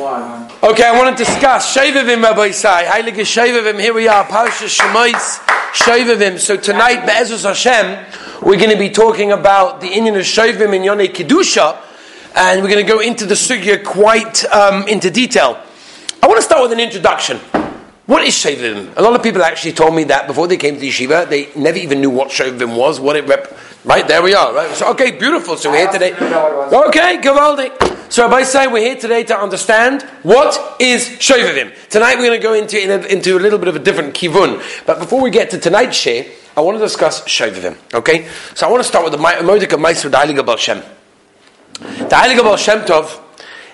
Okay, I want to discuss Shavavim, Rabbi Isai. Heilige Shavavim. Here we are, Parsha Shemais Shavavim. So tonight, Be'ezus Hashem, we're going to be talking about the Indian of Shavim in Yonei Kedusha, and we're going to go into the sugya quite um, into detail. I want to start with an introduction. What is Shavavim? A lot of people actually told me that before they came to the yeshiva, they never even knew what Shavavim was, what it rep. Right there we are. Right. So okay, beautiful. So we're here today. Okay, Gavaldi. So Rabbi say we're here today to understand what is Shovavim. Tonight we're going to go into, in a, into a little bit of a different kivun. But before we get to tonight's share, I want to discuss Shovavim. Okay? So I want to start with the Modik of Meister Heilige Baal Shem. The Heilige Baal Shem Tov,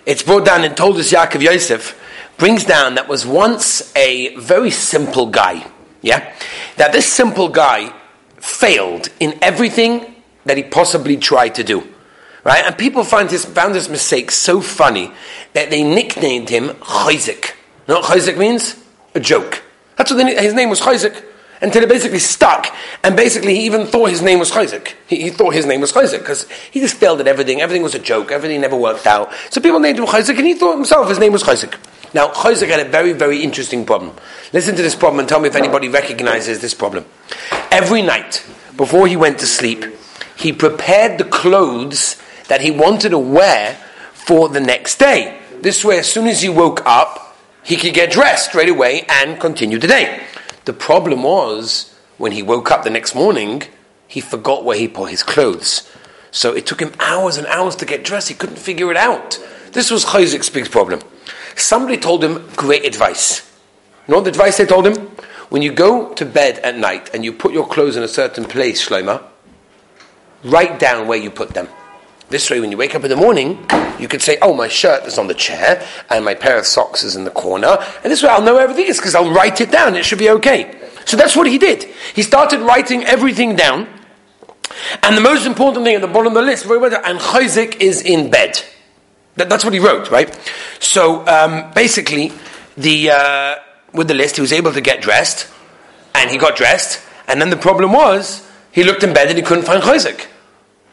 it's brought down in Toldus Yaakov Yosef, brings down that was once a very simple guy. Yeah? That this simple guy failed in everything that he possibly tried to do. Right? And people find his, found this mistake so funny that they nicknamed him Chayzik. You know what Chayzik means? A joke. That's what they, his name was Chayzik. Until it basically stuck. And basically, he even thought his name was Chayzik. He, he thought his name was Chayzik because he just failed at everything. Everything was a joke. Everything never worked out. So people named him Chayzik, and he thought himself his name was Chayzik. Now, Chayzik had a very, very interesting problem. Listen to this problem and tell me if anybody recognizes this problem. Every night, before he went to sleep, he prepared the clothes that he wanted to wear for the next day. This way, as soon as he woke up, he could get dressed straight away and continue the day. The problem was, when he woke up the next morning, he forgot where he put his clothes. So it took him hours and hours to get dressed. He couldn't figure it out. This was Chayzik's big problem. Somebody told him great advice. You know the advice they told him? When you go to bed at night and you put your clothes in a certain place, Shloima, write down where you put them. This way, when you wake up in the morning, you could say, "Oh, my shirt is on the chair, and my pair of socks is in the corner." And this way, I'll know where everything is because I'll write it down. It should be okay. So that's what he did. He started writing everything down, and the most important thing at the bottom of the list, and Chayzik is in bed. That, that's what he wrote, right? So um, basically, the uh, with the list, he was able to get dressed, and he got dressed, and then the problem was he looked in bed and he couldn't find Chayzik.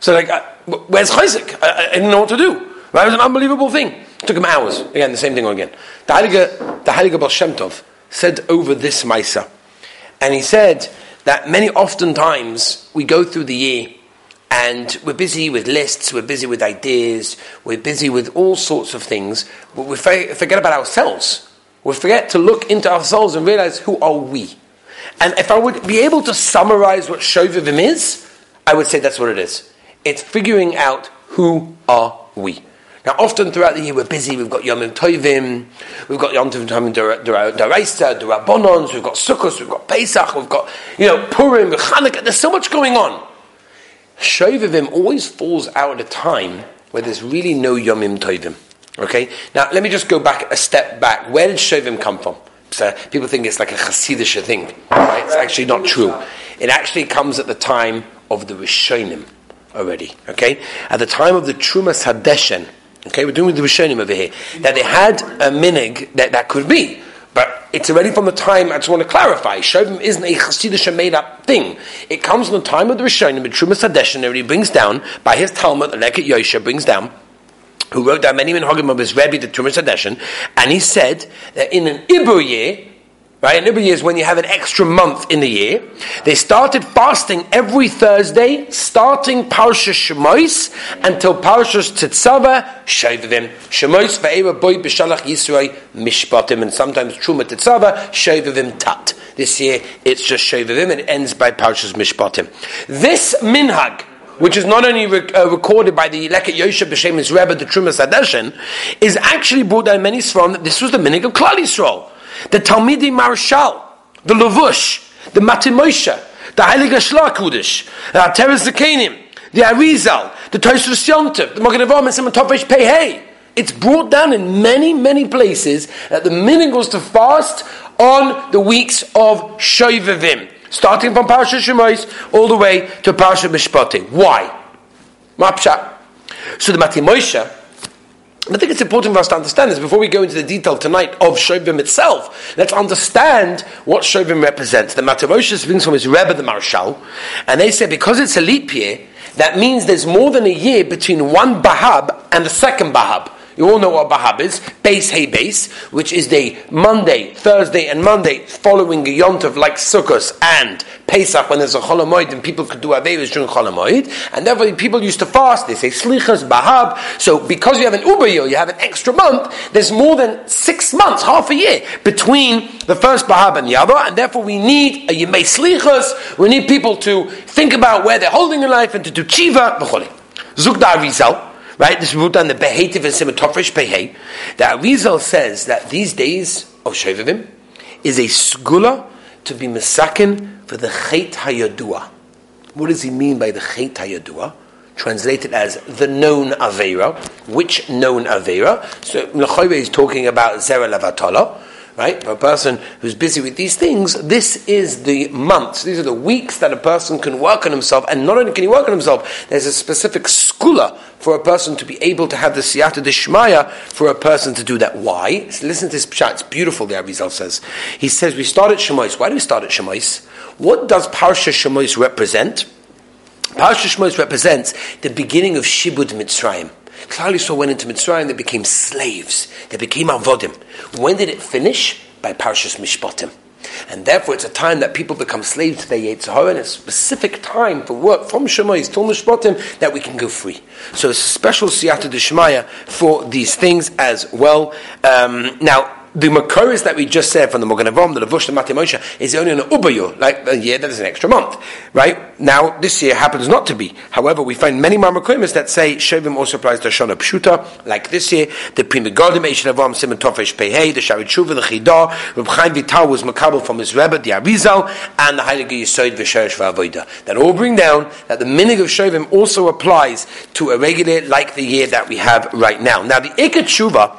So like. Where's Chayzik? I, I, didn't know what to do. That was an unbelievable thing. It took him hours. Again, the same thing again. The Heilige, the Heilige Baal Shem Tov said over this Maisa, and he said that many oftentimes we go through the year and we're busy with lists, we're busy with ideas, we're busy with all sorts of things, but we forget about ourselves. We forget to look into ourselves and realize who are we. And if I would be able to summarize what Shovavim is, I would say that's what it is. It's figuring out who are we. Now, often throughout the year, we're busy. We've got Yom Tovim, we've got Yom Tovim Daraisa, Darabonons, we've got Sukkot, we've got Pesach, we've got you know Purim, Chanukah. There's so much going on. Shovavim always falls out at a time where there's really no Yomim Tovim. Okay. Now, let me just go back a step back. Where did Shovim come from? So people think it's like a Hasidic thing. Right? It's actually not true. It actually comes at the time of the Rishonim already. Okay, at the time of the Trumas Hadeshen, okay, we're doing with the Rishonim over here, that they had a minig that that could be. But it's already from the time, I just want to clarify, Shovim isn't a Chassidish made up thing. It comes from the time of the Rishonim, the Trumas Hadeshen, and he brings down, by his Talmud, the Leket Yosher brings down, who wrote down many minhagim of his Rebbe, the Trumas Hadeshen, and he said that in an Ibu year, Right? And every is when you have an extra month in the year. They started fasting every Thursday, starting Parsha Shemos until Parsha Tetzava Shavavim. Shemos ve'era boy b'shalach Yisroi mishpatim, and sometimes Truma Tetzava Shavavim Tat. This year it's just Shavavim and it ends by Parshas Mishpatim. This minhag, which is not only uh, recorded by the Leket Yosher B'Shem Rebbe, the Trumas Hadeshen, is actually brought down many from that this was the minhag of Klal Yisrael the Talmidi Marshal, the Lavush, the Matimosha, the Heilige Shlakudish, uh, the Ateres Zakenim, the Arizal, the Tosfos Yontif, the Magen Avraham and Simon Pei It's brought down in many, many places that the meaning was to fast on the weeks of Shovavim, starting from Parsha Shemos all the way to Parsha Mishpatim. Why? Mapsha. So the Matimosha I think it's important for us to understand this before we go into the detail tonight of Shovim itself. Let's understand what Shovim represents. The Mataroshes brings from his Rebbe, the Marshal, and they say because it's a leap year, that means there's more than a year between one Bahab and the second Bahab. You all know what Bahab is. Base Hay Base, which is the Monday, Thursday, and Monday following a Yontav like Sukkot and Pesach when there's a Cholamoid and people could do Averis during Cholamoid. And therefore people used to fast. They say Slichas, Bahab. So because you have an Ubayil, you have an extra month, there's more than six months, half a year, between the first Bahab and the other. And therefore we need a Yemei Slichas. We need people to think about where they're holding in life and to do Chiva. Zugda Arizal. Right? This is wrote down the Behetiv and Simatofresh Behei. The Arizal says that these days of Shovavim is a skula to be misakin for the Chet Hayadua. What does he mean by the Chet Hayadua? Translated as the known Avera. Which known Avera? So Mechaira is talking about Zera Lavatala right? For a person who's busy with these things, this is the months, these are the weeks that a person can work on himself, and not only can he work on himself, there's a specific skula for a person to be able to have the siyata dishmaya for a person to do that. Why? Listen to this pshat, it's beautiful, the Arizal says. He says, we start at Shemais. Why do we start at Shemais? What does Parsha Shemais represent? Parsha Shemais represents the beginning of Shibud Mitzrayim. Klal Yisrael went into Mitzrayim, they became slaves. They became avodim. When did it finish? By Parshas Mishpatim. And therefore, it's a time that people become slaves to their Yetzirah, and a specific time for work from Shemais till Mishpatim that we can go free. So it's a special Siyata Deshmaya for these things as well. Um, now, the Makoris that we just said from the Mogan Avom, the Lavush, the Mati Moshe, is only an Ubayu, like a year that is an extra month. Right? Now, this year happens not to be. However, we find many Marmakoimis that say Shovim also applies to Shana Pshuta, like this year, the Prima Godim, Eishin Avom, Simon Tofesh Pehei, the Sharit Shuva, the Chidah, Reb Chaim Vital was Makabel from his Rebbe, the Arizal, and the Heilige Yisoid V'Sherish V'Avoida. That all bring down that the minig of Shovim also applies to a regular like the year that we have right now. Now, the Ikat Shuva,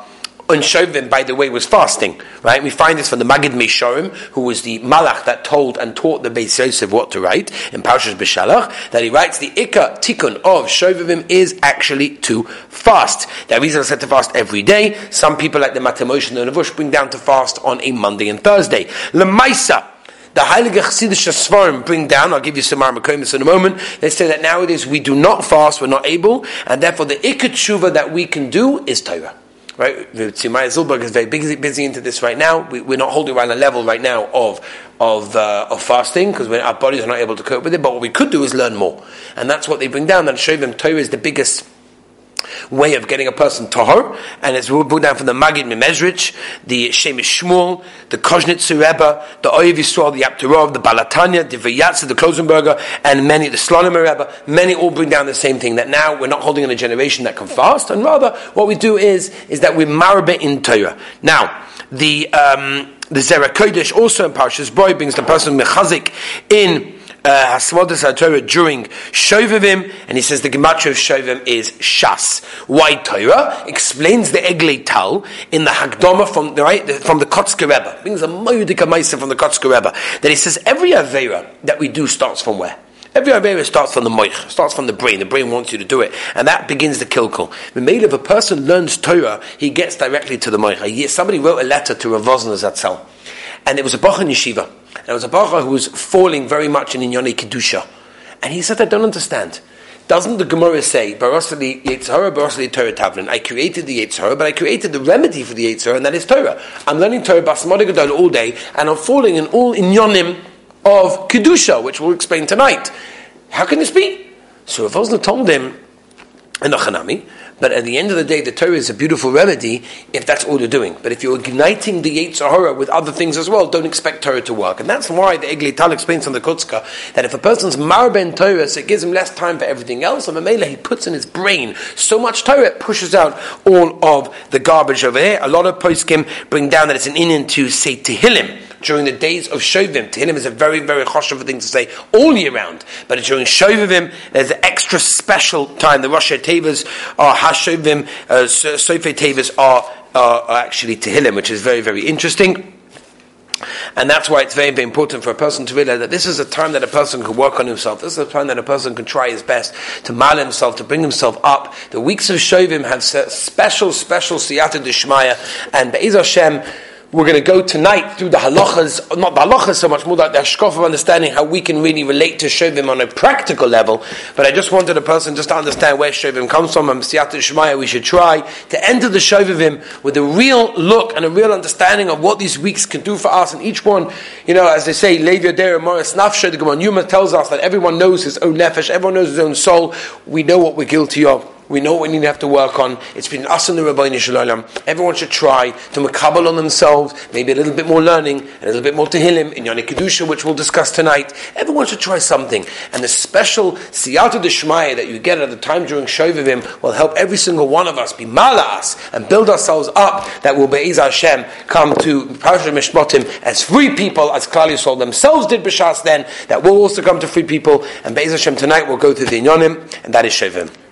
on Shovim, by the way, was fasting. Right? We find this from the Magid Meshorim, who was the Malach that told and taught the Beis Yosef what to write in Parshas Beshalach, that he writes the Ikka Tikkun of Shovim is actually to fast. Are reasons said to fast every day. Some people, like the Matemosh and the Navush, bring down to fast on a Monday and Thursday. Lemaisa, the Heilige Chassidish Svarim bring down, I'll give you some Armakomis in a moment, they say that nowadays we do not fast, we're not able, and therefore the Ikka Tshuva that we can do is Torah. Right, Tzimaya Zilberg is very busy, busy into this right now. We, are not holding around a level right now of of, uh, of fasting because our bodies are not able to cope with it. But what we could do is learn more, and that's what they bring down. That them Torah is the biggest way of getting a person tahor, and it's brought down from the Magid Mimezrich, the Shemish Shmuel, the Koznitzer Rebbe, the Oyev Yisrael, the Aptarov, the Balatanya, the Vayatza, the Klosenberger, and many, the Slonimer Rebbe, many all bring down the same thing, that now we're not holding in a generation that can fast, and rather what we do is, is that we marbe in Torah. Now, the, um, the Zera Kodesh also in Parshas Boy brings the person Mechazik in uh, Hasmodas HaTorah during Shovavim, and he says the Gematria of Shovim is Shas. Why Torah? Explains the Eglei Tal in the Hagdoma from the, right, from the Kotzker Rebbe. Brings a Moedika Maisa from the Kotzker Rebbe. That he says every Avera that we do starts from where? Every Avera starts from the moich, starts from the brain. The brain wants you to do it. And that begins the kilkul. The if a person learns Torah, he gets directly to the moich. Somebody wrote a letter to Rav Zatzel. And it was a Bach in Yeshiva. And it was a Bach who was falling very much in Inyone Kedusha. And he said, I don't understand. Doesn't the Gemara say, Barosali Yetzhara, Barosali Torah Tavlin? I created the Yetzhara, but I created the remedy for the Yetzhara, and that is Torah. I'm learning Torah Basmodigadol all day, and I'm falling in all Inyonim of Kedusha, which we'll explain tonight. How can this be? So Rav told him, Chanami, but at the end of the day, the Torah is a beautiful remedy if that's all you're doing. But if you're igniting the Yetzirah with other things as well, don't expect Torah to work. And that's why the Eglei Tal explains on the Kutzka that if a person's marben Torah, so it gives him less time for everything else, and Mamela, he puts in his brain so much Torah, it pushes out all of the garbage over here. A lot of poskim bring down that it's an in and to say Tehillim during the days of Shovim. Tehillim is a very, very choshev thing to say all year round. But during Shovim, there's an extra special time. The Rosh Tevas are Hashovim, uh, Sofe Tevas are, are actually Tehillim, which is very, very interesting. And that's why it's very, very important for a person to realize that this is a time that a person can work on himself. This is a time that a person can try his best to mal himself, to bring himself up. The weeks of Shovim have special, special siyata dishmaya, and Be'ez Hashem, we're going to go tonight through the halachas, not the halachas so much, more like the hashkof of understanding how we can really relate to Shovim on a practical level. But I just wanted a person just to understand where Shovim comes from and Siyat Shemaya, we should try to enter the Shovim with a real look and a real understanding of what these weeks can do for us. And each one, you know, as they say, Levi Adera Morris Nafshe, the Gemara Yuma tells us that everyone knows his own nefesh, everyone knows his own soul. We know what we're guilty of. We know what we need to have to work on. It's been us and the Rabbi Shalom. Everyone should try to makabal on themselves, maybe a little bit more learning, a little bit more Tehillim, in Yoni Kedusha, which we'll discuss tonight. Everyone should try something. And the special siyata deshmaya that you get at the time during Shovavim will help every single one of us be malas and build ourselves up that will Be'ez Hashem come to Parashat Mishpatim as free people, as Klal Yisrael themselves did B'Shas then, that will also come to free people. And Be'ez Hashem tonight we'll go to the Inyonim, and that is Shovavim.